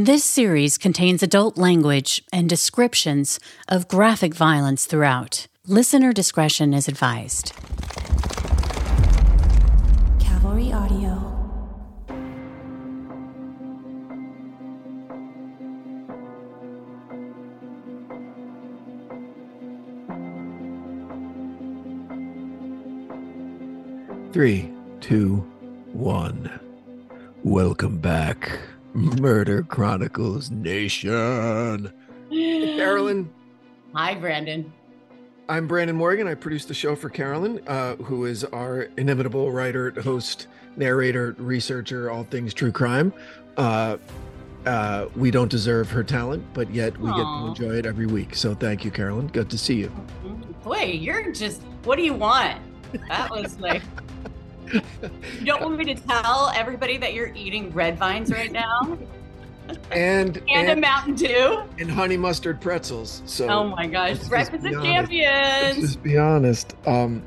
This series contains adult language and descriptions of graphic violence throughout. Listener discretion is advised. Cavalry Audio. Three, two, one. Welcome back, Murder Chronicles Nation. Carolyn, Hi, Branden. I'm Branden Morgan. I produce the show for Carolyn, uh, who is our inimitable writer, host, narrator, researcher, all things true crime. Uh, uh, we don't deserve her talent, but yet we get to enjoy it every week. So thank you, Carolyn. Good to see you. Boy, you're just, what do you want? That was like, you don't want me to tell everybody that you're eating red vines right now And and, and, a Mountain Dew? and honey mustard pretzels. So Oh my gosh, breakfast of honest. Let's just be honest. Um,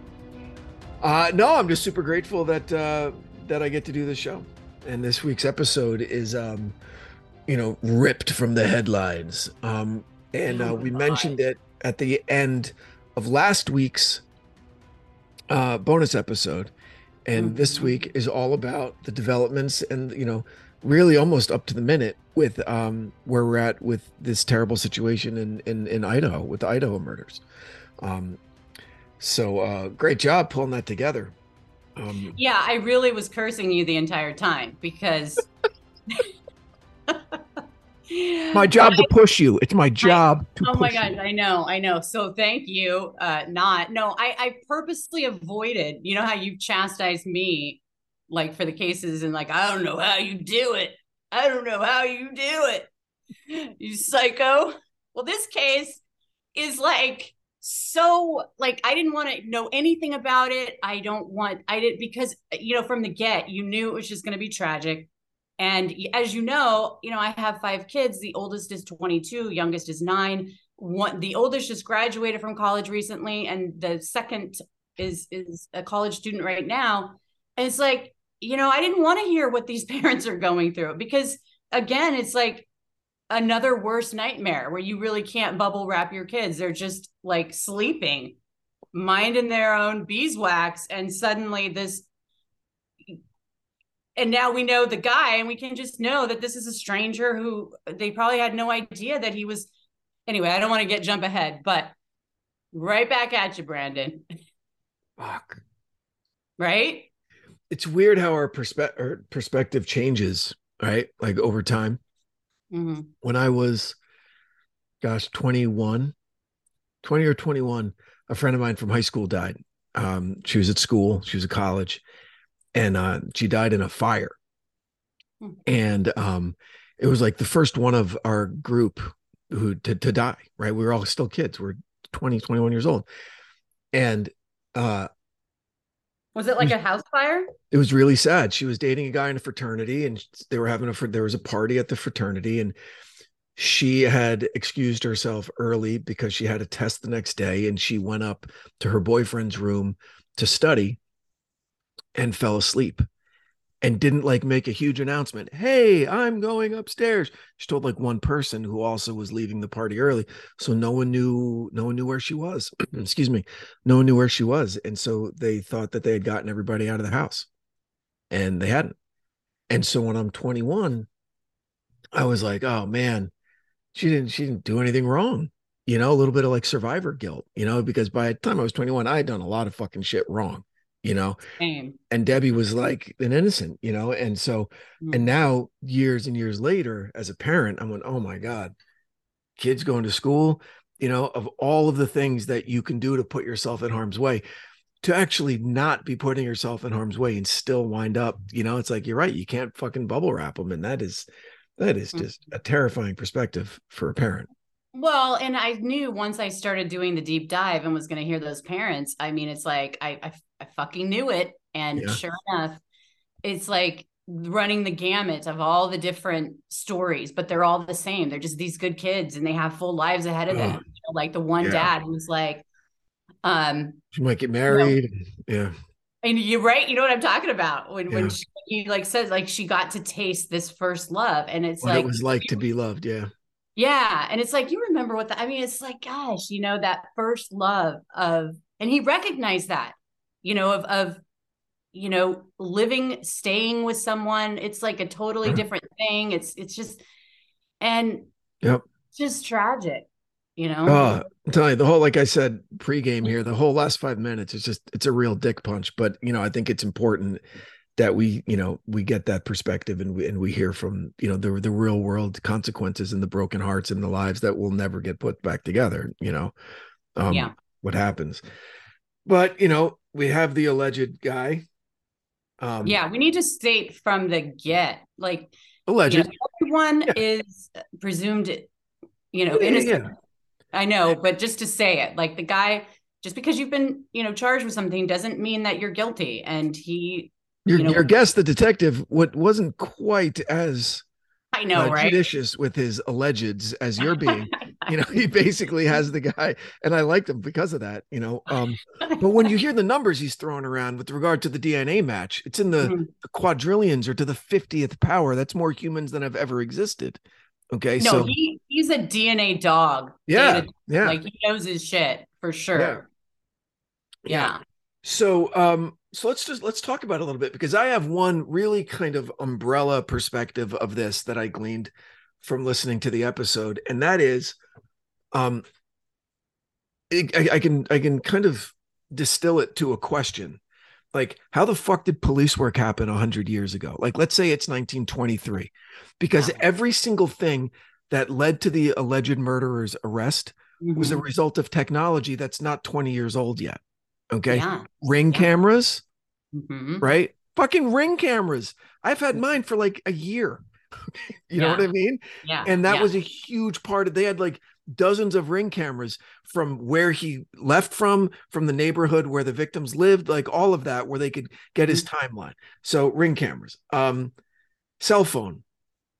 uh, no, I'm just super grateful that uh, that I get to do this show. And this week's episode is, um, you know, ripped from the headlines. Um, and uh, Oh, we God. mentioned it at the end of last week's uh, bonus episode. And this Mhm. week is all about the developments and, you know, really almost up to the minute with um, where we're at with this terrible situation in, in, in Idaho with the Idaho murders. Um, so uh, great job pulling that together. Um, Yeah, I really was cursing you the entire time because. my job to push you. It's my job to Oh my gosh, you. I know, I know. So thank you. Uh not no, I I purposely avoided, you know how you chastised me like for the cases and like I don't know how you do it. I don't know how you do it. You psycho. Well, this case is like so like I didn't want to know anything about it. I don't want I did because you know from the get you knew it was just going to be tragic. And as you know, you know, I have five kids. The oldest is 22, youngest is nine. One, the oldest just graduated from college recently, and the second is is a college student right now. And it's like, you know, I didn't want to hear what these parents are going through because again, it's like another worse nightmare where you really can't bubble wrap your kids. They're just like sleeping, minding their own beeswax, and suddenly this and now we know the guy and we can just know that this is a stranger who they probably had no idea that he was anyway i don't want to get jump ahead but right back at you branden Fuck. right It's weird how our perspe- our perspective changes, right? Like over time. Mhm. when I was, gosh, 21, 20 or 21, a friend of mine from high school died. Um, she was at school, she was at college, and uh, she died in a fire. Hmm. And um, it was like the first one of our group who to, to die, right? We were all still kids. We're 20, 21 years old. And uh, was it like a house fire it was really sad. She was dating a guy in a fraternity, and they were having a there was a party at the fraternity, and she had excused herself early because she had a test the next day, and she went up to her boyfriend's room to study, and fell asleep, and didn't like make a huge announcement. Hey, I'm going upstairs. She told like one person who also was leaving the party early, so no one knew no one knew where she was. Excuse me, no one knew where she was, and so they thought that they had gotten everybody out of the house and they hadn't. And so when I'm 21, I was like, oh man, she didn't she didn't do anything wrong. You know, a little bit of like survivor guilt, you know, because by the time I was 21, I had done a lot of fucking shit wrong, you know. Same. And Debbie was like an innocent, you know. And so Mm. and now years and years later, as a parent, I'm going, oh my God, kids going to school, you know, of all of the things that you can do to put yourself in harm's way, to actually not be putting yourself in harm's way and still wind up, you know, it's like you're right, you can't fucking bubble wrap them. And that is that is Mm. just a terrifying perspective for a parent. Well and i knew once i started doing the deep dive and was going to hear those parents i mean it's like i i, I fucking knew it and Yeah. sure enough it's like running the gamut of all the different stories but they're all the same they're just these good kids and they have full lives ahead of them You know, like the one Yeah. dad who's like um She might get married. Yeah. And you're right. You know what I'm talking about when when she, he like says like she got to taste this first love, and it's what like it was like to be loved. Yeah. Yeah, and it's like you remember what the I mean. It's like gosh, you know that first love of, and he recognized that, you know of of, you know living, staying with someone. It's like a totally Mhm. different thing. It's it's just, and Yep. just tragic, you know. Oh, I'm telling you, the whole, like I said, pregame here, the whole last five minutes is just, it's a real dick punch. But, you know, I think it's important that we, you know, we get that perspective and we, and we hear from, you know, the, the real world consequences and the broken hearts and the lives that will never get put back together, you know, um, Yeah. what happens. But, you know, we have the alleged guy. Um, yeah, we need to state from the get, like alleged. you know, everyone Yeah. is presumed, you know, Yeah, innocent. yeah. I know, but just to say it, like the guy, just because you've been, you know, charged with something doesn't mean that you're guilty. And he, Your, you know- your guest, the detective, what wasn't quite as I know, uh, right? judicious with his allegeds as you're being. you know, he basically has the guy, and I liked him because of that. You know, um, but when you hear the numbers he's throwing around with regard to the DNA match, it's in the, Mhm. the quadrillions or to the fiftieth power. That's more humans than have ever existed. Okay, no, so he he's a DNA dog. yeah, yeah, Like he knows his shit for sure. Yeah. Yeah. So um so let's just let's talk about it a little bit because I have one really kind of umbrella perspective of this that I gleaned from listening to the episode and that is um I, I can I can kind of distill it to a question like how the fuck did police work happen 100 years ago like let's say it's 1923 because Yeah. every single thing that led to the alleged murderer's arrest was a Mhm. result of technology that's not 20 years old yet okay Yeah. ring Yeah. cameras, Mhm. right? Fucking ring cameras. I've had mine for like a year. you know what I mean? Yeah. And that yeah. was a huge part of they had like dozens of ring cameras from where he left from, from the neighborhood where the victims lived, like all of that, where they could get his Mm-hmm. timeline. So ring cameras. Um, cell phone.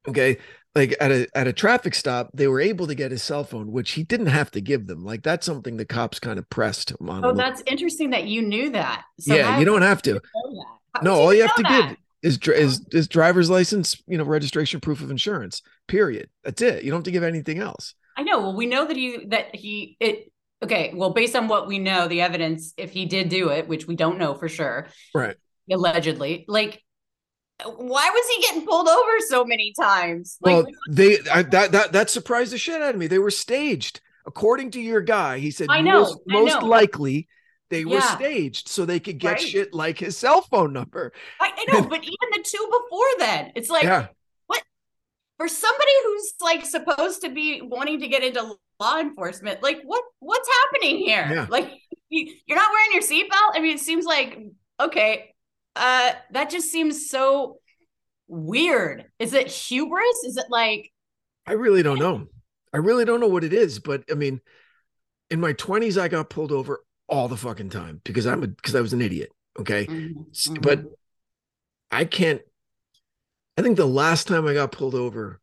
Okay. Like at a at a traffic stop, they were able to get his cell phone, which he didn't have to give them. Like that's something the cops kind of pressed him on. Oh, that's interesting that you knew that. So yeah, you don't have to. you know that? How No, all you have to that? give is is um is driver's license, you know, registration, proof of insurance. Period. That's it. You don't have to give anything else. I know. Well, we know that he that he it okay. Well, based on what we know, the evidence, if he did do it, which we don't know for sure, Right. allegedly, like why was he getting pulled over so many times? Like, well, they I, that that that surprised the shit out of me. They were staged, according to your guy. He said I know, most, I most likely they were Yeah. staged so they could get Right. shit like his cell phone number. I, I know, but even the two before that, it's like yeah, for somebody who's like supposed to be wanting to get into law enforcement, like what what's happening here? Yeah. Like you, you're not wearing your seatbelt. I mean, it seems like okay, uh, that just seems so weird. Is it hubris? Is it like I really don't know. I really don't know what it is, but I mean, in my twenties, I got pulled over all the fucking time because I'm a because I was an idiot. Okay. Mhm, S- mhm. but I can't. I think the last time I got pulled over,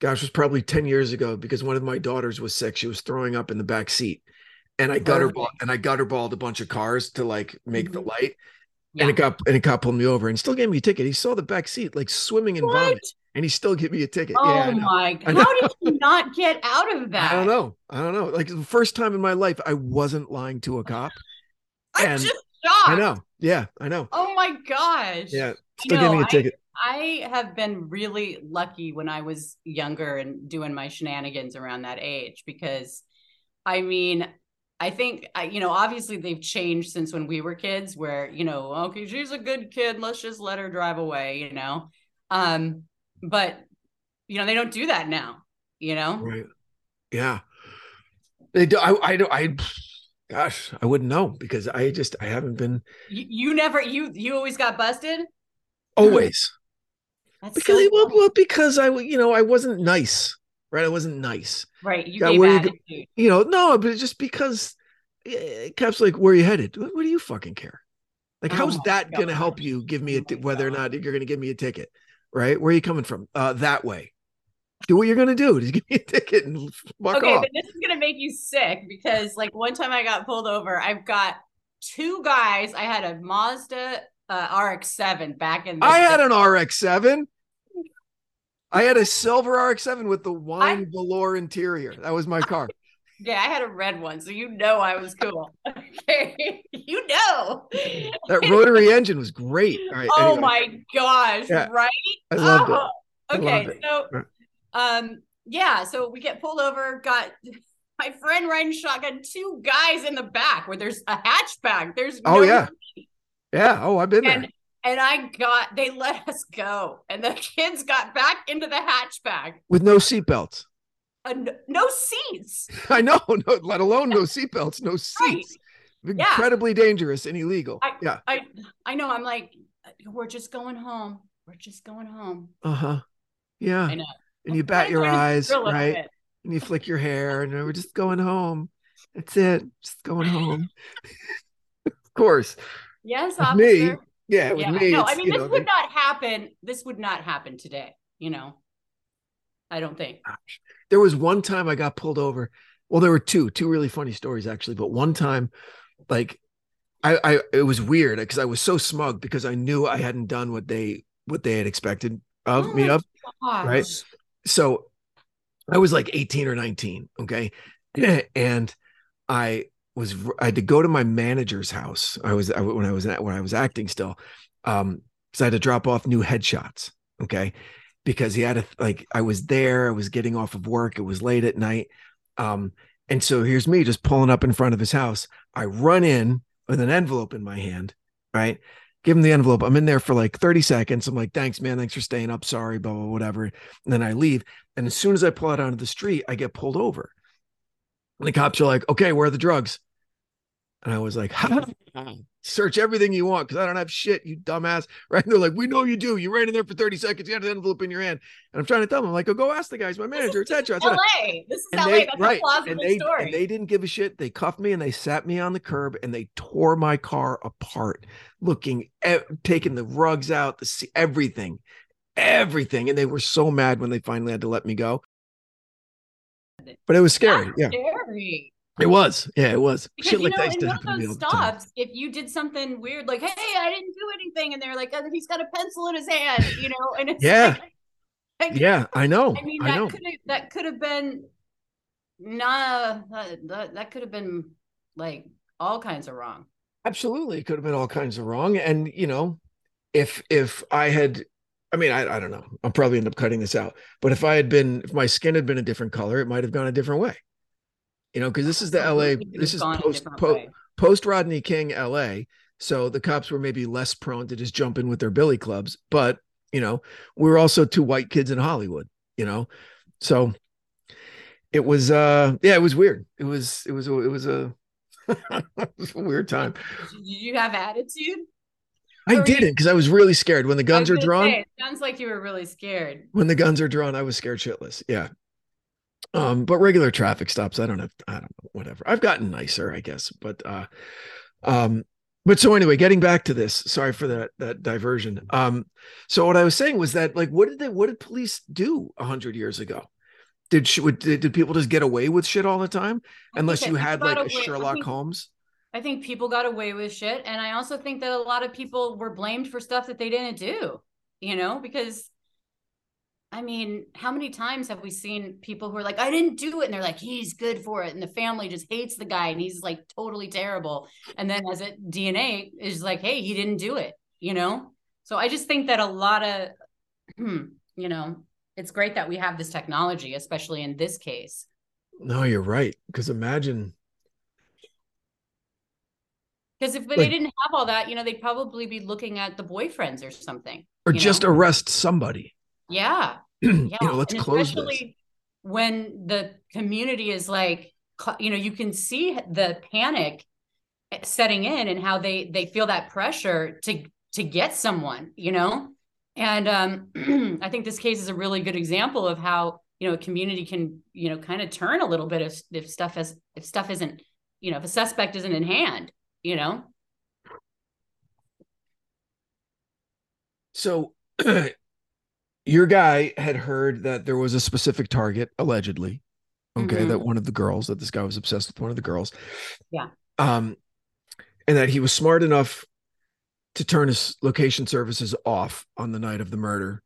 gosh, was probably ten years ago because one of my daughters was sick. She was throwing up in the back seat, and I Perfect. ball and I gutter balled a bunch of cars to like make the Mhm. light, Yeah. and it got and a cop pulled me over and still gave me a ticket. He saw the back seat like swimming in What? vomit, and he still gave me a ticket. Oh yeah, my! Know. How did you not get out of that? I don't know. I don't know. Like the first time in my life, I wasn't lying to a cop. I'm And- just shocked. I know. Yeah, I know. Oh my gosh. Yeah, still gave me know, a ticket. I have been really lucky when I was younger and doing my shenanigans around that age because I mean, I think you know, obviously they've changed since when we were kids where, you know, okay, she's a good kid, let's just let her drive away, you know. Um, but you know, they don't do that now, you know? Right. Yeah. They do. I. I don't. I. Gosh, I wouldn't know because I just I haven't been You, you never you you always got busted? always That's because so well, well because I you know I wasn't nice right? I wasn't nice. Right. You Yeah, gave where you you know no but just because cops like where are you headed. What, what do you fucking care? Like Oh how's that gonna help you give me a Oh t- whether or not you're gonna give me a ticket right? Where are you coming from? Uh that way. Do what you're gonna do. Just give me a ticket and fuck okay, off. but this is gonna make you sick because like one time I got pulled over, I've got two guys. I had a Mazda uh, RX-7 back in. The I had an RX-7. I had a silver RX-7 with the wine I- velour interior. That was my car. Yeah, I had a red one, so you know I was cool. Okay, you know. That rotary engine was great. All right. Oh anyway, my gosh! Yeah, right? I loved it. Oh, I Okay, loved it. so um, yeah, so we get pulled over. Got my friend riding shotgun. Two guys in the back where there's a hatchback. There's Oh, no yeah. Yeah. Oh, I've been there. And I got they let us go, and the kids got back into the hatchback. with no seatbelts. Uh, n- no seats. I know, no, let alone no seatbelts, no seats. Incredibly dangerous and illegal. I- yeah. I I know. I'm like, we're just going home. We're just going home. Uh huh. Yeah. I know. And you bat your eyes, thrill a little right? And you flick your hair, and we're just going home. That's it. Just going home. of course. Yes, officer. me, Yeah. With yeah. me, no, I mean you this know, would not happen. This would not happen today. You know, I don't think. there was one time I got pulled over. Well, there were two, two really funny stories actually. But one time, like, I, I it was weird because I was so smug because I knew I hadn't done what they what they had expected of Oh me of. right? So I was like 18 or 19, okay? And I was I had to go to my manager's house. I was I, when I was when I was acting still. Um because I had to drop off new headshots, okay? Because he had a like I was there, I was getting off of work, it was late at night. Um and so here's me just pulling up in front of his house. I run in with an envelope in my hand, right? Give him the envelope. I'm in there for like 30 seconds. I'm like, thanks, man. Thanks for staying up. Sorry, blah, blah, whatever. And then I leave. And as soon as I pull out onto the street, I get pulled over. And the cops are like, okay, where are the drugs? And I was like, search everything you want because I don't have shit, you dumbass. Right. And they're like, we know you do. You ran in there for 30 seconds. You had an envelope in your hand. And I'm trying to tell them, I'm like, oh, go ask the guys, my manager, etc. LA. This is And LA. they, That's right. a plausible And they, story. and they didn't give a shit. They cuffed me and they sat me on the curb and they tore my car apart, looking, taking the rugs out, the everything, everything. And they were so mad when they finally had to let me go. But it was scary. That's Yeah, scary. it was. Yeah, it was. Because Shit you like know, that used in to one of happen those stops, if you did something weird, like "Hey, I didn't do anything," and they're like, oh, "He's got a pencil in his hand," you know, and it's Yeah. like, like, Yeah, I know. I mean, I that could have that could have been nah, that, that, that could have been like all kinds of wrong. Absolutely. It could have been all kinds of wrong. And you know, if if I had I mean, I, I don't know. I'll probably end up cutting this out. But if I had been if my skin had been a different color, it might have gone a different way. You know, because this is the LA, this is post po- post Rodney King LA. So the cops were maybe less prone to just jump in with their billy clubs. But you know, we are also two white kids in Hollywood, you know. So it was uh yeah, it was weird. It was it was it was a it was a weird time. Did you have attitude? I Or didn't because I was really scared when the guns are drawn. say, it sounds like you were really scared. When the guns are drawn, I was scared shitless. Yeah. Um, but regular traffic stops, I don't have, I don't know, whatever. I've gotten nicer, I guess. But uh um, but so anyway, getting back to this, sorry for that that diversion. Um, so what I was saying was that like what did they what did police do a hundred years ago? Did, did did people just get away with shit all the time unless Okay, you had like a Sherlock Holmes? I think people got away with shit. And I also think that a lot of people were blamed for stuff that they didn't do, you know, because I mean, how many times have we seen people who are like, I didn't do it? And they're like, he's good for it. And the family just hates the guy and he's like totally terrible. And then as it DNA is like, hey, he didn't do it, you know? So I just think that a lot of, hmm, you know, it's great that we have this technology, especially in this case. No, you're right. Because imagine Because if Like- they didn't have all that, you know, they'd probably be looking at the boyfriends or something. or just know? arrest somebody. Yeah. you know, let's and close this. especially when the community is like, you know, you can see the panic setting in and how they they feel that pressure to to get someone, you know. And um, I think this case is a really good example of how you know a community can you know kind of turn a little bit if if stuff has if stuff isn't you know if a suspect isn't in hand, you know. So your guy had heard that there was a specific target, allegedly. Okay, Mhm. that one of the girls, that this guy was obsessed with one of the girls. Yeah. Um, and that he was smart enough to turn his location services off on the night of the murder,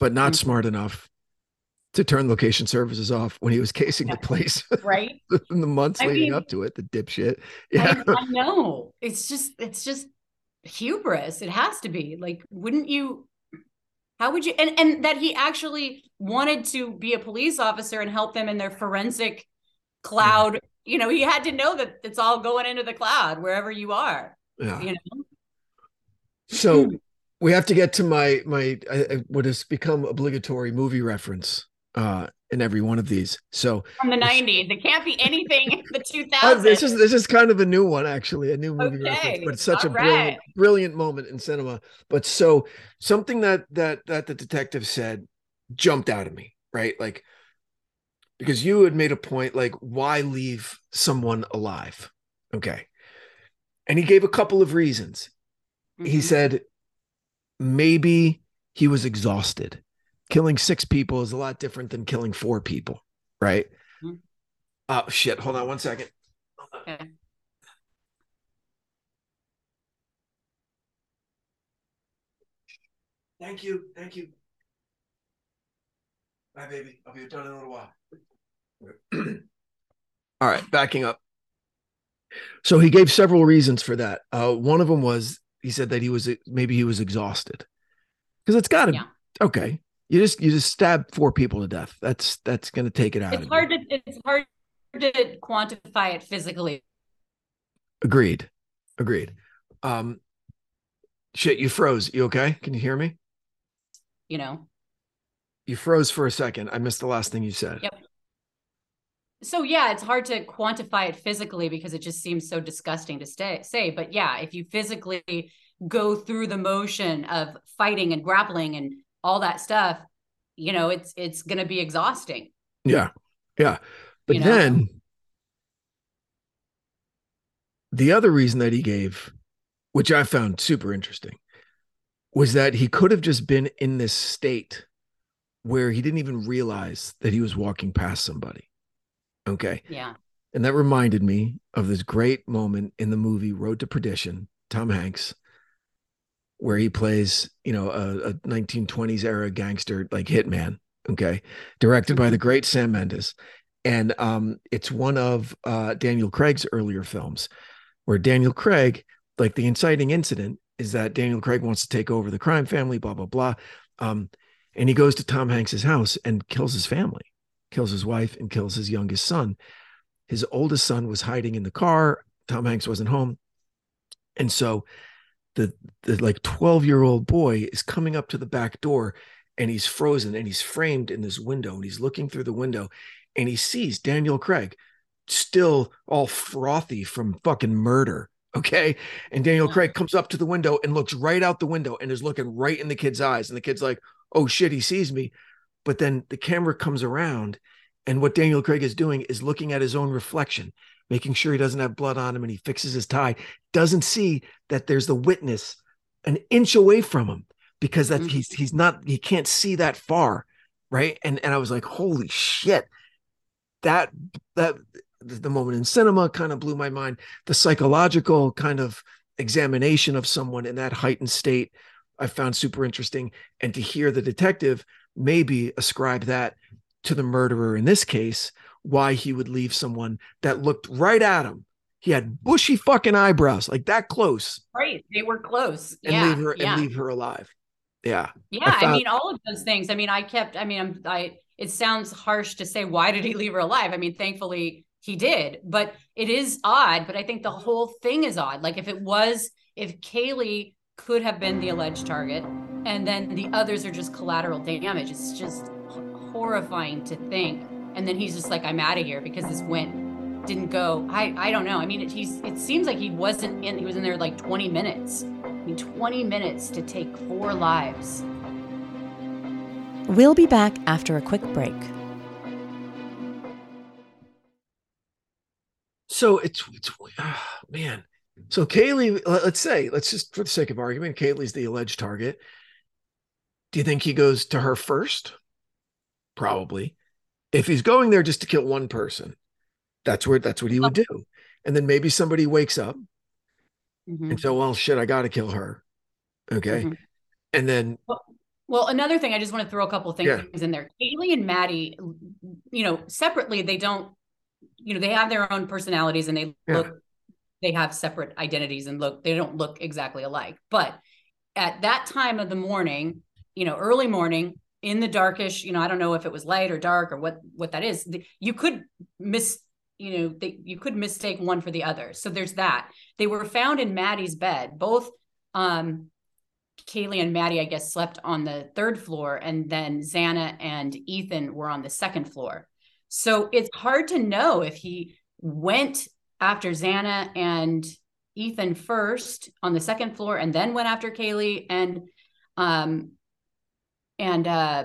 but not Mhm. smart enough to turn location services off when he was casing the place Right. in the months I leading mean- up to it. The dipshit. Yeah. I, I know. It's just it's just hubris. It has to be. Like, wouldn't you how would you and and that he actually wanted to be a police officer and help them in their forensic cloud. You know, he had to know that it's all going into the cloud wherever you are. yeah. You know? So we have to get to my my uh, what has become obligatory movie reference uh in every one of these. So From the nineties. It can't be anything in the two thousands. thousands. this is this is kind of a new one actually, a new movie reference, but it's such a all brilliant right. brilliant moment in cinema. But so something that that that the detective said jumped out at me, right? Like because you had made a point like why leave someone alive? Okay. And he gave a couple of reasons. he Mhm. said maybe he was exhausted killing six people is a lot different than killing four people right? Mhm. oh shit. Hold on one second. On. Okay. thank you. Thank you. Bye baby. I'll be done in a little while. All right backing up. So he gave several reasons for that. Uh one of them was he said that he was maybe he was exhausted. Because it's got to Yeah. okay you just you just stab four people to death that's that's gonna take it out It's of hard you. to it's hard to quantify it physically. agreed agreed um shit you froze you okay can you hear me You know, you froze for a second i missed the last thing you said Yep. so yeah, it's hard to quantify it physically because it just seems so disgusting to stay, say. But yeah, if you physically go through the motion of fighting and grappling and all that stuff, you know, it's it's going to be exhausting. Yeah. Yeah. But You know? then the other reason that he gave, which I found super interesting, was that he could have just been in this state where he didn't even realize that he was walking past somebody. Okay. Yeah. And that reminded me of this great moment in the movie Road to Perdition, Tom Hanks, where he plays, you know, a, a 1920s era gangster like hitman. Okay. Directed by the great Sam Mendes. And um, it's one of uh, Daniel Craig's earlier films where Daniel Craig, like the inciting incident is that Daniel Craig wants to take over the crime family, blah, blah, blah. Um, and he goes to Tom Hanks's house and kills his family, kills his wife and kills his youngest son. His oldest son was hiding in the car. Tom Hanks wasn't home. And so the the like 12 year old boy is coming up to the back door and he's frozen and he's framed in this window and he's looking through the window and he sees Daniel Craig still all frothy from fucking murder. Okay. And Daniel Yeah. Craig comes up to the window and looks right out the window and is looking right in the kid's eyes. And the kid's like, oh shit, he sees me. But then the camera comes around and what Daniel Craig is doing is looking at his own reflection, making sure he doesn't have blood on him and he fixes his tie, doesn't see that there's the witness an inch away from him because that Mhm. he's he's not he can't see that far. Right. And and I was like, holy shit. That that the moment in cinema kind of blew my mind. The psychological kind of examination of someone in that heightened state, I found super interesting. And to hear the detective maybe ascribe that to the murderer in this case, why he would leave someone that looked right at him. He had bushy fucking eyebrows, like that close, Right. They were close. and yeah. leave her yeah. and leave her alive. Yeah. Yeah, I, found- mean, all of those things. I mean, I kept. I mean, I'm. I. It sounds harsh to say why did he leave her alive? I mean, thankfully he did, but it is odd. But I think the whole thing is odd. Like if it was, if Kaylee could have been the alleged target, and then the others are just collateral damage. It's just horrifying to think. And then he's just like, I'm out of here because this went didn't go. I I don't know. I mean, it, he's. It seems like he wasn't in. He was in there like 20 minutes. I mean, 20 minutes to take four lives. We'll be back after a quick break. So it's it's ah, man. So Kaylee, let's say, let's just for the sake of argument, Kaylee's the alleged target. Do you think he goes to her first? Probably. If he's going there just to kill one person, that's where that's what he would do. And then maybe somebody wakes up Mhm. And so, well, shit, I got to kill her. Okay. Mhm. And then, Well, another thing, I just want to throw a couple of things Yeah. in there. Kaylee and Maddie, you know, separately, they don't, you know, they have their own personalities and they Yeah. look, they have separate identities and look, they don't look exactly alike. But at that time of the morning, you know, early morning, in the darkish, you know, I don't know if it was light or dark or what what that is. You could miss, you know, they, you could mistake one for the other. So there's that. They were found in Maddie's bed. Both um Kaylee and Maddie, I guess, slept on the third floor, and then Xana and Ethan were on the second floor. So it's hard to know if he went after Xana and Ethan first on the second floor, and then went after Kaylee and um and uh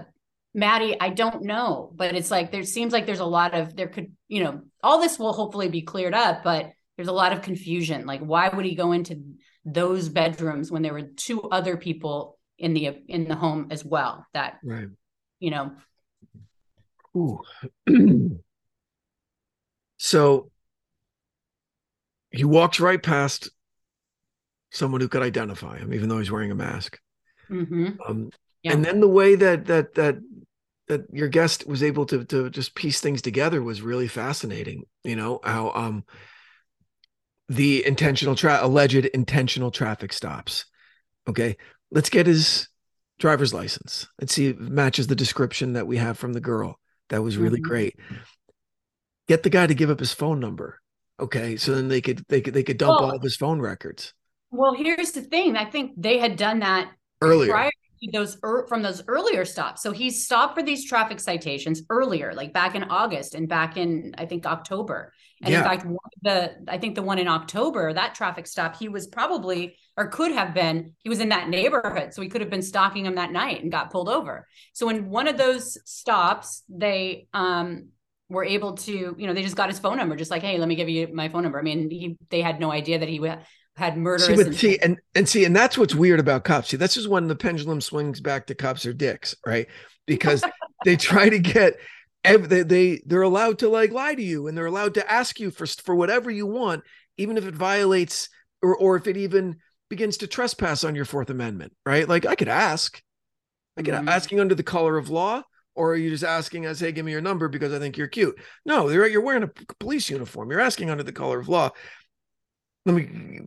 Maddie. I don't know, but it's like there seems like there's a lot of there could you know all this will hopefully be cleared up, but there's a lot of confusion. Like, why would he go into those bedrooms when there were two other people in the in the home as well that right. you know Ooh. so he walks right past someone who could identify him, even though he's wearing a mask. mhm. Um, Yeah. And then the way that that that that your guest was able to to just piece things together was really fascinating. You know how um the intentional tra- alleged intentional traffic stops. Okay, let's get his driver's license. Let's see if it matches the description that we have from the girl. That was really Mhm. great. Get the guy to give up his phone number. Okay, so then they could they could they could dump Well- all of his phone records well here's the thing i think they had done that earlier. prior those er, from those earlier stops. So he stopped for these traffic citations earlier like back in august and back in i think october. And Yeah. in fact one of the i think the one in october that traffic stop he was probably or could have been he was in that neighborhood. So he could have been stalking him that night and got pulled over. So in one of those stops they um were able to you know they just got his phone number just like hey let me give you my phone number. I mean he they had no idea that he had murderous See, but intent. see, and and see, and that's what's weird about cops. See, this is when the pendulum swings back to cops are dicks, right? Because they try to get they, they they're allowed to like lie to you, and they're allowed to ask you for for whatever you want, even if it violates or or if it even begins to trespass on your Fourth Amendment, right? Like I could ask, I could Mhm. asking under the color of law. Or are you just asking us, hey, give me your number because I think you're cute? No, you're, you're wearing a police uniform. You're asking under the color of law. Let me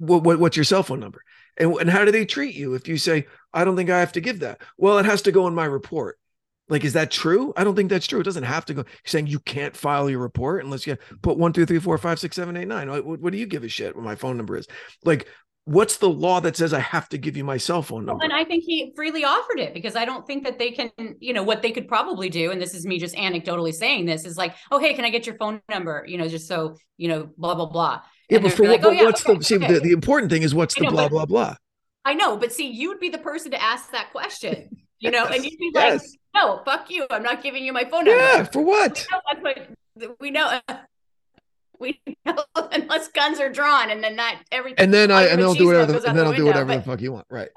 what, what what's your cell phone number? And, and how do they treat you if you say i don't think i have to give that. Well it has to go in my report. Like is that true? I don't think that's true. It doesn't have to go. You're saying you can't file your report unless you put one two three four five six seven eight nine. What, what do you give a shit what my phone number is? Like what's the law that says i have to give you my cell phone Well, number? and I think he freely offered it because I don't think that they can, you know, what they could probably do, and this is me just anecdotally saying this, is like, oh, hey, can I get your phone number? You know, just so, you know, blah, blah, blah. Yeah but for like, what "Oh, yeah, what's okay, the see okay." the, the important thing is what's the blah but- blah blah I know, but see, you'd be the person to ask that question, you know, and you'd be yes. like, no, fuck you. I'm not giving you my phone number. yeah for what We know what we know. We know unless guns are drawn, and then that everything. and then i and then i'll do whatever out and then the i'll do whatever the fuck you want right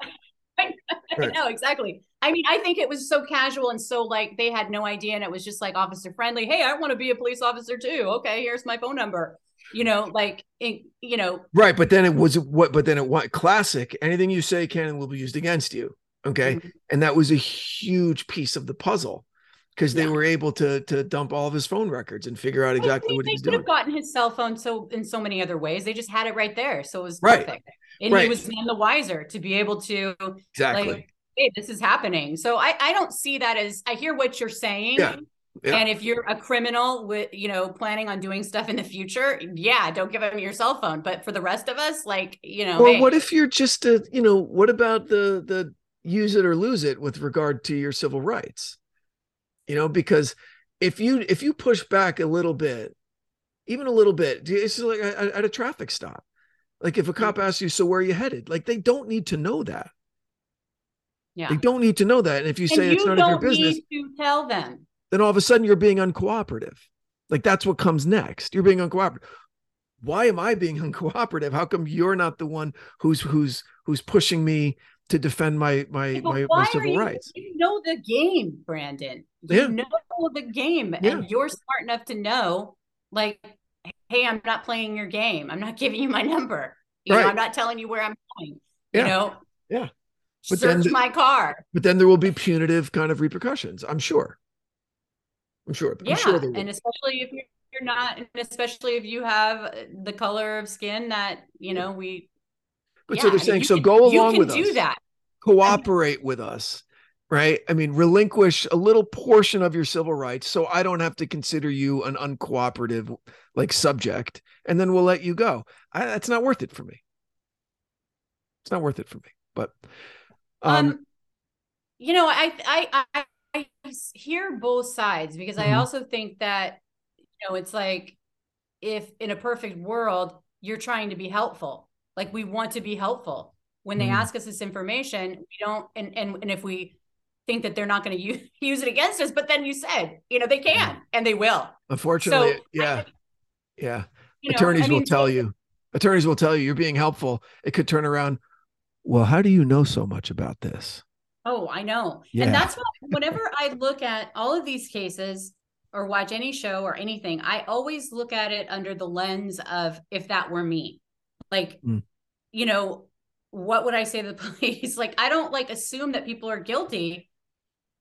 I Right. know exactly. I mean, I think it was so casual and so like they had no idea, and it was just like officer friendly. Hey, I want to be a police officer too. Okay, here's my phone number. You know, like it, you know, Right, but then it was what? But then it what? Classic. Anything you say can and will be used against you. Okay, Mhm. and that was a huge piece of the puzzle because they Yeah. were able to to dump all of his phone records and figure out exactly mean, what he they was could doing. have gotten his cell phone so in so many other ways. They just had it right there, so it was Right. perfect. And Right. he was none the wiser to be able to Exactly. like, hey, this is happening. So I I don't see that as I hear what you're saying. Yeah. Yeah. And if you're a criminal with, you know, planning on doing stuff in the future, yeah, don't give them your cell phone. But for the rest of us, like, you know, or hey, what if you're just a you know what about the the use it or lose it with regard to your civil rights you know because if you if you push back a little bit even a little bit it's like at, at a traffic stop like if a cop mm. asks you so where are you headed like they don't need to know that yeah. they don't need to know that and if you say and it's you none of your don't business need to tell them. Then all of a sudden you're being uncooperative like that's what comes next you're being uncooperative why am i being uncooperative how come you're not the one who's who's who's pushing me to defend my my But my, my civil you, rights You know the game, Branden. You Yeah. know the game, Yeah. and you're smart enough to know, like, hey, I'm not playing your game. I'm not giving you my number. You Right. know, I'm not telling you where I'm going. Yeah. You know, Yeah. But then search the- my car. but then there will be punitive kind of repercussions. I'm sure. I'm sure. I'm yeah, sure there and especially if you're, you're not, and especially if you have the color of skin that you know we. But yeah, so they're saying, so can- go along can with do us. that. cooperate with us right i mean relinquish a little portion of your civil rights so i don't have to consider you an uncooperative like subject and then we'll let you go I, that's not worth it for me it's not worth it for me but um, um, you know i i i, I hear both sides because i Mhm. also think that you know it's like if in a perfect world you're trying to be helpful like we want to be helpful. When they Mhm. ask us this information we don't and and, and if we think that they're not going to use, use it against us but then you said you know they can and they will. Unfortunately so, yeah yeah. you know, attorneys I will mean, tell you. Attorneys will tell you you're being helpful. It could turn around well how do you know so much about this Oh, I know. Yeah. And that's why whenever I look at all of these cases or watch any show or anything, I always look at it under the lens of if that were me. Like, Mm. you know, what would I say to the police? Like, I don't like assume that people are guilty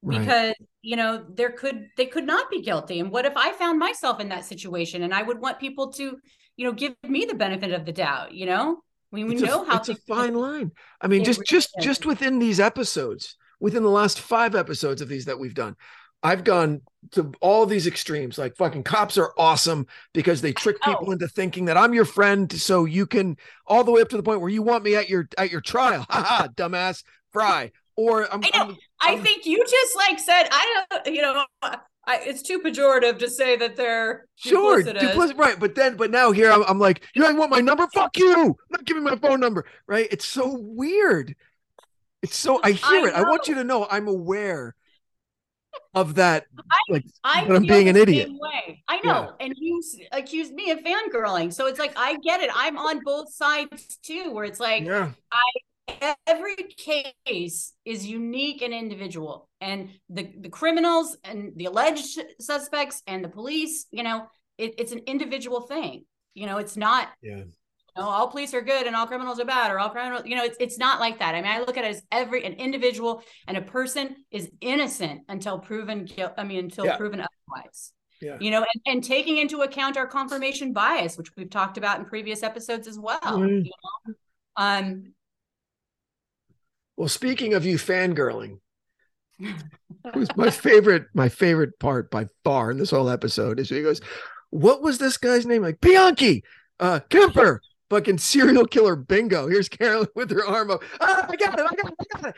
Right. because, you know, there could they could not be guilty. And what if I found myself in that situation and I would want people to, you know, give me the benefit of the doubt, you know? We it's know a, how it's a fine line. I mean, It just really just is. just within these episodes, within the last five episodes of these that we've done, I've gone to all these extremes. Like fucking cops are awesome because they trick oh. people know. into thinking that I'm your friend, so you can all the way up to the point where you want me at your at your trial. Ha ha, dumbass, fry. Or I'm, I know. I'm- I think you just like said, I don't, you know, I, it's too pejorative to say that they're Sure, duplicitous. duplicit, right? But then, but now here I'm, I'm like, you don't want my number? Fuck you! I'm not giving my phone number, right? It's so weird. It's so I hear I it. I want you to know I'm aware of that. like, I but I'm being an idiot. Way. I know, and you accused me of fangirling, so it's like I get it. I'm on both sides too, where it's like yeah, every case is unique and individual, and the the criminals and the alleged suspects and the police, you know, it, it's an individual thing. You know, it's not yeah, no, all police are good and all criminals are bad, or all criminals, you know, it's it's not like that. I mean, I look at it as every an individual and a person is innocent until proven guilt. I mean, until Yeah. proven otherwise. yeah. You know, and, and taking into account our confirmation bias, which we've talked about in previous episodes as well. Mhm. You know? Um, Well, speaking of you fangirling, it was my favorite. My favorite part by far in this whole episode is he goes, "What was this guy's name? Like Bianchi, uh, Kemper." Fucking serial killer bingo. Here's Carolyn with her arm up. Ah, I got it. I got it. I got it.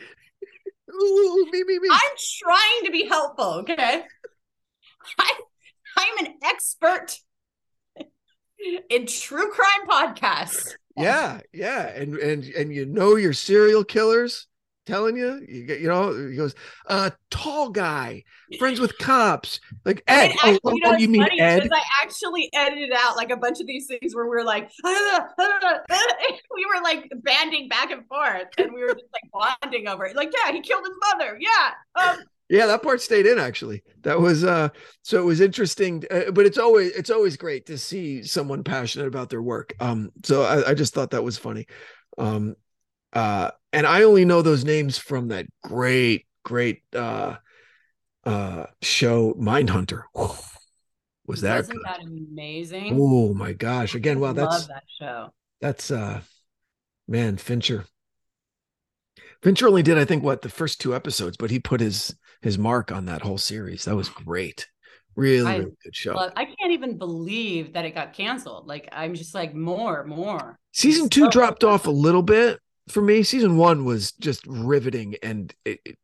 Ooh, me, me, me. I'm trying to be helpful. Okay. I, I'm an expert in true crime podcasts. Yeah yeah and and and you know your serial killers telling you you get you know he goes uh tall guy friends with cops like ed oh, actually, oh, you know, oh, you mean funny ed I actually edited out like a bunch of these things where we were like, we were like banding back and forth, and we were just like bonding over it. Like, yeah, he killed his mother. Yeah. Um, yeah that part stayed in actually that was uh so it was interesting uh, but it's always it's always great to see someone passionate about their work um so I, I just thought that was funny um uh and i only know those names from that great great uh uh show mindhunter was that wasn't good? that amazing? Oh my gosh. Again, wow, that's love that show. that's uh man, Fincher. Fincher only did, I think, what the first two episodes, but he put his his mark on that whole series. That was great. Really, I really good show. Love- I can't even believe that it got canceled. Like, I'm just like more, more. Season two so- dropped off a little bit for me. Season one was just riveting, and it it,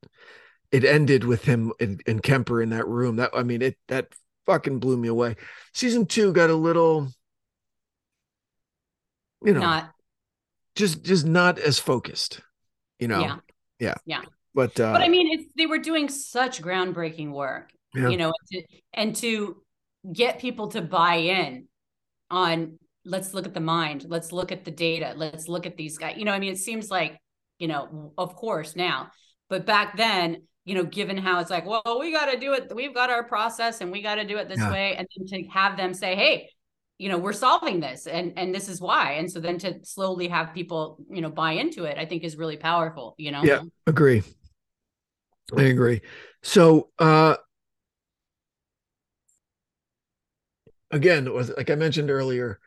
it ended with him and, and Kemper in that room. That I mean, it that fucking blew me away. Season two got a little, you know, Not, just just not as focused, you know. yeah. Yeah. Yeah. But uh But I mean, it's, they were doing such groundbreaking work, Yeah. you know, to, and to get people to buy in on let's look at the mind, let's look at the data, let's look at these guys. You know, I mean, it seems like, you know, of course now, but back then, you know, given how it's like, well, we got to do it, we've got our process and we got to do it this Yeah. way. And then to have them say, hey, you know we're solving this and and this is why and so then to slowly have people you know buy into it i think is really powerful you know yeah agree i agree. So uh again like i mentioned earlier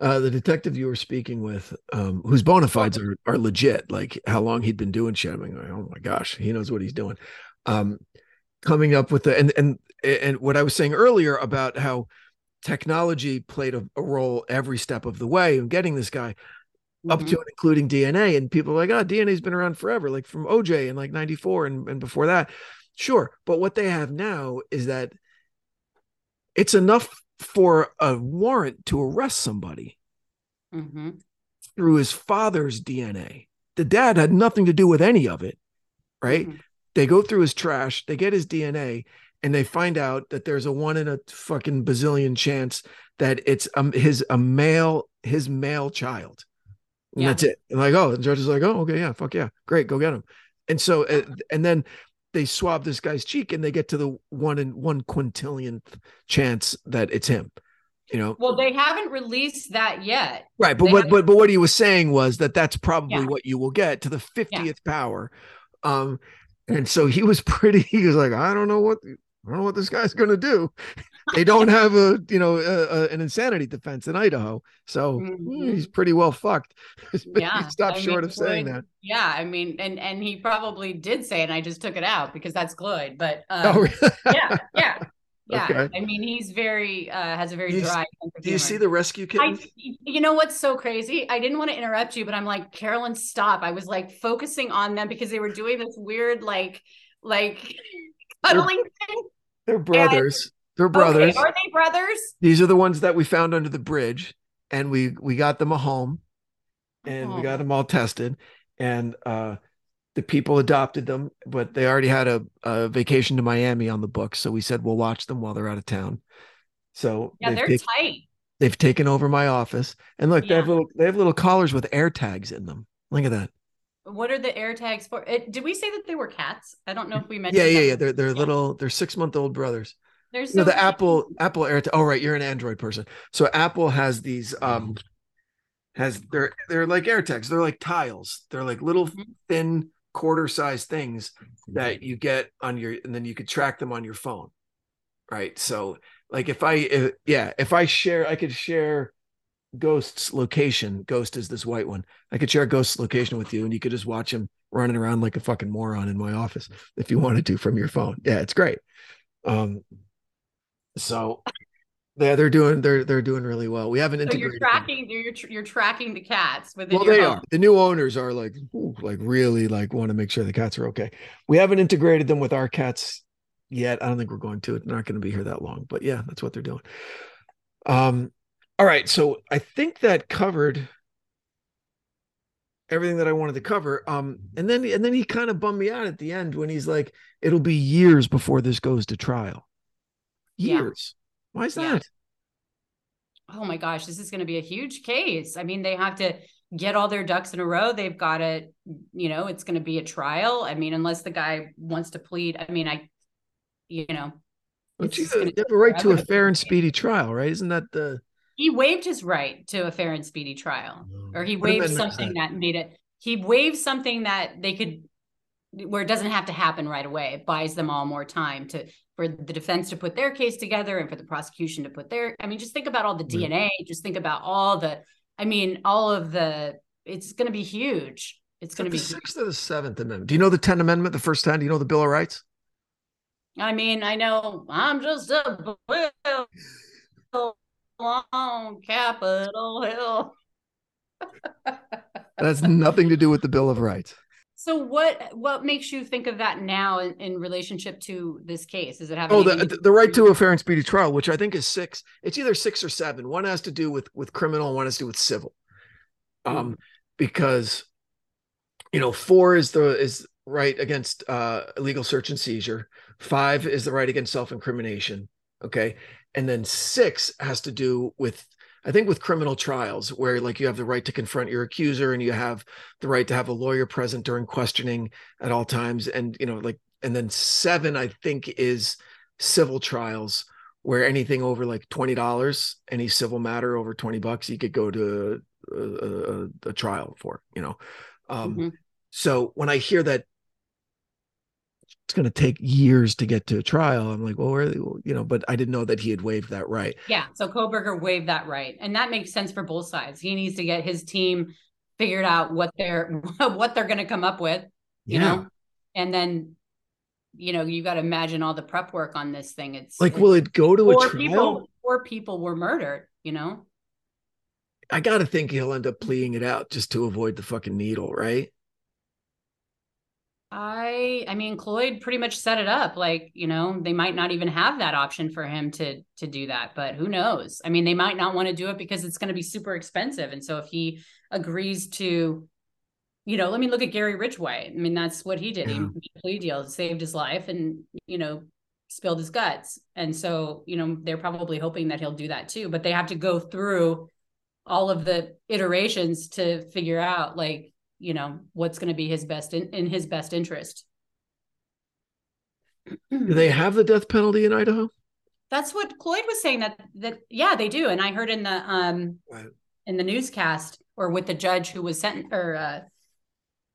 uh the detective you were speaking with um whose bona fides are, are legit like how long he'd been doing shit. Mean oh my gosh he knows what he's doing. Um coming up with the and and and what i was saying earlier about how technology played a, a, role every step of the way in getting this guy mm-hmm. up to and including DNA. And people are like, oh, DNA's been around forever, like from OJ in like 94 and, and before that. Sure. But what they have now is that it's enough for a warrant to arrest somebody mm-hmm. through his father's DNA. The dad had nothing to do with any of it, right? Mm-hmm. They go through his trash, they get his DNA, and they find out that there's a one in a fucking bazillion chance that it's um his a male his male child and yeah. that's it and like oh the judge is like oh okay yeah fuck yeah great go get him and so uh, and then they swab this guy's cheek and they get to the one in one quintillionth chance that it's him you know well they haven't released that yet right but what but, but what he was saying was that that's probably yeah. what you will get to the 50th yeah. power um and so he was pretty he was like i don't know what I don't know what this guy's going to do. They don't have a, you know, a, a, an insanity defense in Idaho, so mm-hmm. he's pretty well fucked. yeah, stop short mean, of saying that. Yeah, I mean, and and he probably did say, it, and I just took it out because that's good. But um, oh, yeah, yeah. Yeah, okay. I mean, he's very uh has a very you, dry. Do you see the rescue kitten? you know what's so crazy? I didn't want to interrupt you, but I'm like, Carolyn, stop! I was like focusing on them because they were doing this weird, like, like cuddling thing. They're brothers. And, They're brothers. Okay, are they brothers? These are the ones that we found under the bridge, and we we got them a home, and oh. we got them all tested, and uh, the people adopted them, but they already had a, a, vacation to Miami on the books, so we said we'll watch them while they're out of town. So yeah, they're taken, tight. They've taken over my office, and look, yeah. they have little they have little collars with AirTags in them. Look at that. What are the AirTags for? It, did we say that they were cats? I don't know if we mentioned. Yeah, yeah, yeah. They're they're yeah. little. They're six month old brothers. There's so you know, the Apple Apple Air. Oh, right, you're an Android person. So Apple has these um has they're they're like AirTags. They're like tiles. They're like little mm-hmm. thin quarter size things that you get on your and then you could track them on your phone. Right. So like if I if, yeah, if I share I could share Ghost's location. Ghost is this white one. I could share Ghost's location with you, and you could just watch him running around like a fucking moron in my office if you wanted to from your phone. Yeah, it's great. Um, so yeah, they're doing they're they're doing really well. We haven't so integrated. You're tracking you're you're tracking the cats within. Well, they home. are. The new owners are like ooh, like really like want to make sure the cats are okay. We haven't integrated them with our cats yet. I don't think we're going to. It's not going to be here that long, but yeah, that's what they're doing. Um, all right, so I think that covered everything that I wanted to cover. Um, and then and then he kind of bummed me out at the end when he's like, "It'll be years before this goes to trial." Years. Yeah. Why is that? Oh my gosh, this is going to be a huge case. I mean, they have to get all their ducks in a row. They've got to, you know, it's going to be a trial. I mean, unless the guy wants to plead. I mean, I, you know, but you have a right to a fair and speedy trial, right? Isn't that the he waived his right to a fair and speedy trial, oh. or he waived something that made it. He waived something that they could, where it doesn't have to happen right away. It buys them all more time to for the defense to put their case together and for the prosecution to put their. I mean, just think about all the. DNA. Just think about all the. I mean, all of the. It's going to be huge. It's going to be the sixth or the seventh amendment. Do you know the Tenth Amendment? The first ten. Do you know the Bill of Rights? I mean, I know I'm just a on Capitol Hill. that has nothing to do with the Bill of Rights. So what what makes you think of that now in, in relationship to this case? Is it having oh the, the right to a fair and speedy trial, which I think is six. It's either six or seven. One has to do with with criminal, one has to do with civil. Um, because you know, four is the is right against uh illegal search and seizure. Five is the right against self incrimination. Okay, and then six has to do with I think with criminal trials, where like you have the right to confront your accuser and you have the right to have a lawyer present during questioning at all times. And, you know, like, and then seven, I think, is civil trials where anything over like twenty dollars, any civil matter over twenty bucks, you could go to a, a, a trial for. You know, um, Mhm. so when I hear that it's going to take years to get to a trial, I'm like, well, where, you know, but I didn't know that he had waived that right. Yeah. So Kohberger waived that right. And that makes sense for both sides. He needs to get his team figured out what they're what they're gonna come up with, you know? And then, you know, you gotta imagine all the prep work on this thing. It's like, will it go to a trial? people four people were murdered, you know? I got to think he'll end up pleading it out just to avoid the fucking needle, right? I I mean Cloyd pretty much set it up like you know they might not even have that option for him to to do that but who knows? I mean they might not want to do it because it's going to be super expensive and so if he agrees to you know let me look at Gary Ridgway. I mean that's what he did. He Yeah. made a plea deal saved his life and you know spilled his guts. And so you know they're probably hoping that he'll do that too but they have to go through all of the iterations to figure out like you know what's going to be his best in, in his best interest Do they have the death penalty in Idaho? that's what Cloyd was saying that that yeah they do and I heard in the um Right. in the newscast or with the judge who was sent or uh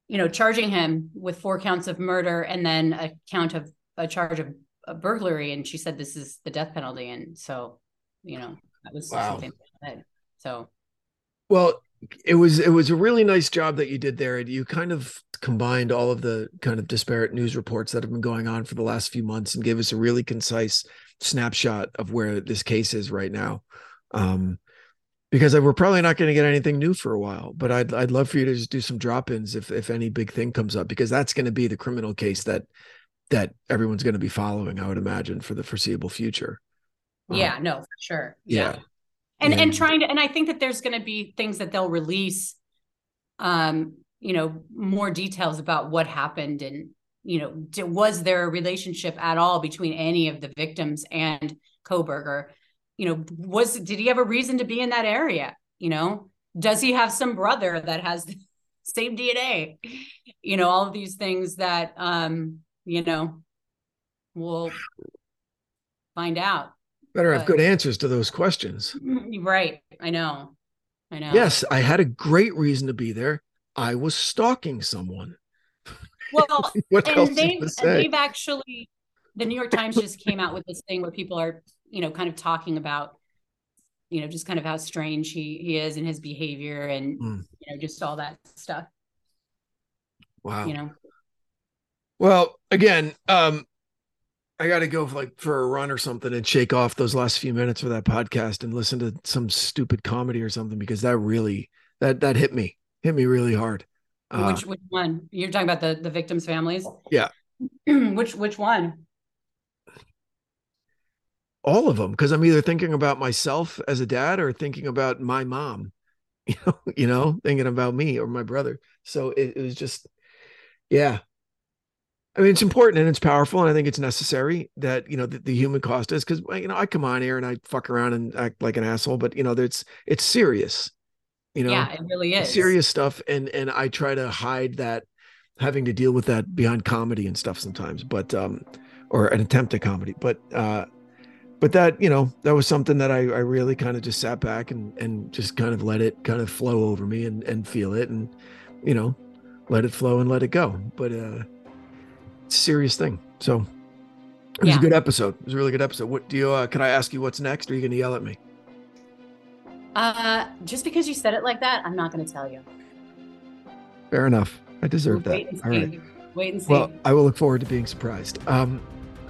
you know charging him with four counts of murder and then a count of a charge of, of burglary and she said this is the death penalty and so you know that was Wow. something that so Well, it was it was a really nice job that you did there. And you kind of combined all of the kind of disparate news reports that have been going on for the last few months and gave us a really concise snapshot of where this case is right now. Um, because we're probably not going to get anything new for a while, but I'd I'd love for you to just do some drop-ins if if any big thing comes up because that's going to be the criminal case that that everyone's going to be following, I would imagine, for the foreseeable future. Um, yeah no for sure yeah. And and And- trying to and i think that there's going to be things that they'll release um you know more details about what happened and you know was there a relationship at all between any of the victims and Kohberger? You know was did he have a reason to be in that area? You know does he have some brother that has the same dna you know all of these things that um you know we'll find out Better have good answers to those questions. right i know i know Yes, I had a great reason to be there. I was stalking someone. well What else and is they've, they've actually the new york times just came out with this thing where people are you know kind of talking about you know just kind of how strange he he is in his behavior and Mm. you know just all that stuff Wow. you know Well, again, um, I got to go for like for a run or something and shake off those last few minutes of that podcast and listen to some stupid comedy or something because that really that that hit me hit me really hard. Uh, which which one you're talking about the the victims families Yeah. which which one all of them because I'm either thinking about myself as a dad or thinking about my mom, you know, you know, thinking about me or my brother. So it, it was just, yeah. I mean, it's important and it's powerful, and I think it's necessary that you know the, the human cost is because you know I come on here and I fuck around and act like an asshole, but you know, it's it's serious, you know, yeah it really is. serious stuff, and and I try to hide that having to deal with that behind comedy and stuff sometimes, but um, or an attempt at comedy, but uh, but that you know that was something that I, I really kind of just sat back and and just kind of let it kind of flow over me and and feel it and you know let it flow and let it go but uh serious thing so it was Yeah. a good episode it was a really good episode what do you uh can i ask you what's next or are you gonna yell at me uh just because you said it like that i'm not going to tell you fair enough i deserve that wait and all right wait and see Well, I will look forward to being surprised. Um,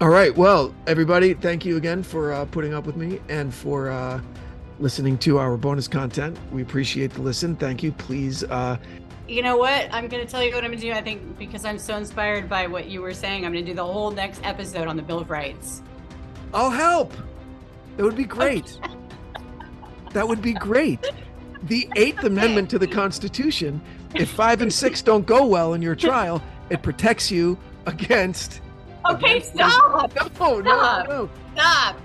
all right. Well, everybody, thank you again for uh, putting up with me and for uh, listening to our bonus content. We appreciate the listen. Thank you. Please. Uh, You know what? I'm going to tell you what I'm going to do. I think because I'm so inspired by what you were saying, I'm going to do the whole next episode on the Bill of Rights. I'll help. That would be great. that would be great. The Eighth Amendment to the Constitution. If five and six don't go well in your trial, it protects you against. Okay, against- stop. No, no, Stop. no. Stop.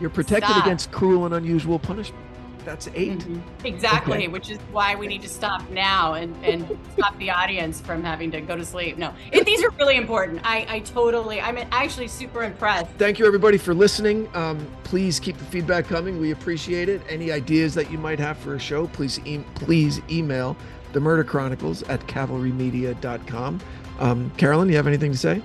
You're protected Stop. against cruel and unusual punishment. That's 8 Mhm. Exactly, Okay. which is why we need to stop now and, and stop the audience from having to go to sleep. No, it, these are really important. I, I totally, I'm actually super impressed. Thank you, everybody, for listening. Um, please keep the feedback coming. We appreciate it. Any ideas that you might have for a show, please e- please email the Murder Chronicles at cavalrymedia.com. Um, Carolyn, you have anything to say?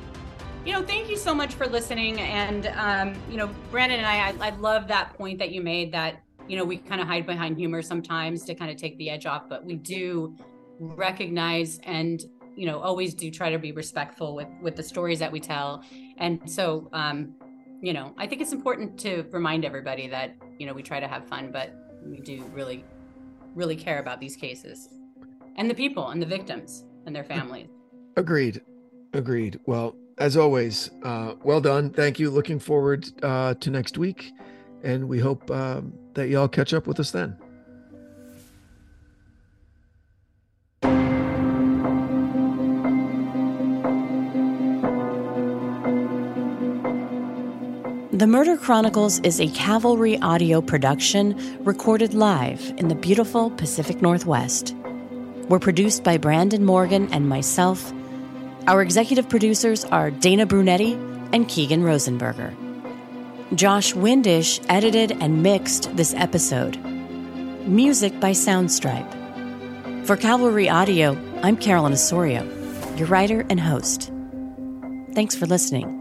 You know, thank you so much for listening. And, um, you know, Branden and I, I, I love that point that you made that, you know, we kind of hide behind humor sometimes to kind of take the edge off, but we do recognize and, you know, always do try to be respectful with, with the stories that we tell. And so, um, you know, I think it's important to remind everybody that, you know, we try to have fun, but we do really, really care about these cases and the people and the victims and their families. Agreed. Agreed. Well, as always, uh, well done. Thank you. Looking forward uh, to next week. And we hope um, that y'all catch up with us then. The Murder Chronicles is a Cavalry audio production recorded live in the beautiful Pacific Northwest. We're produced by Branden Morgan and myself. Our executive producers are Dana Brunetti and Keegan Rosenberger. Josh Windish edited and mixed this episode. Music by Soundstripe. For Cavalry Audio, I'm Carolyn Osorio, your writer and host. Thanks for listening.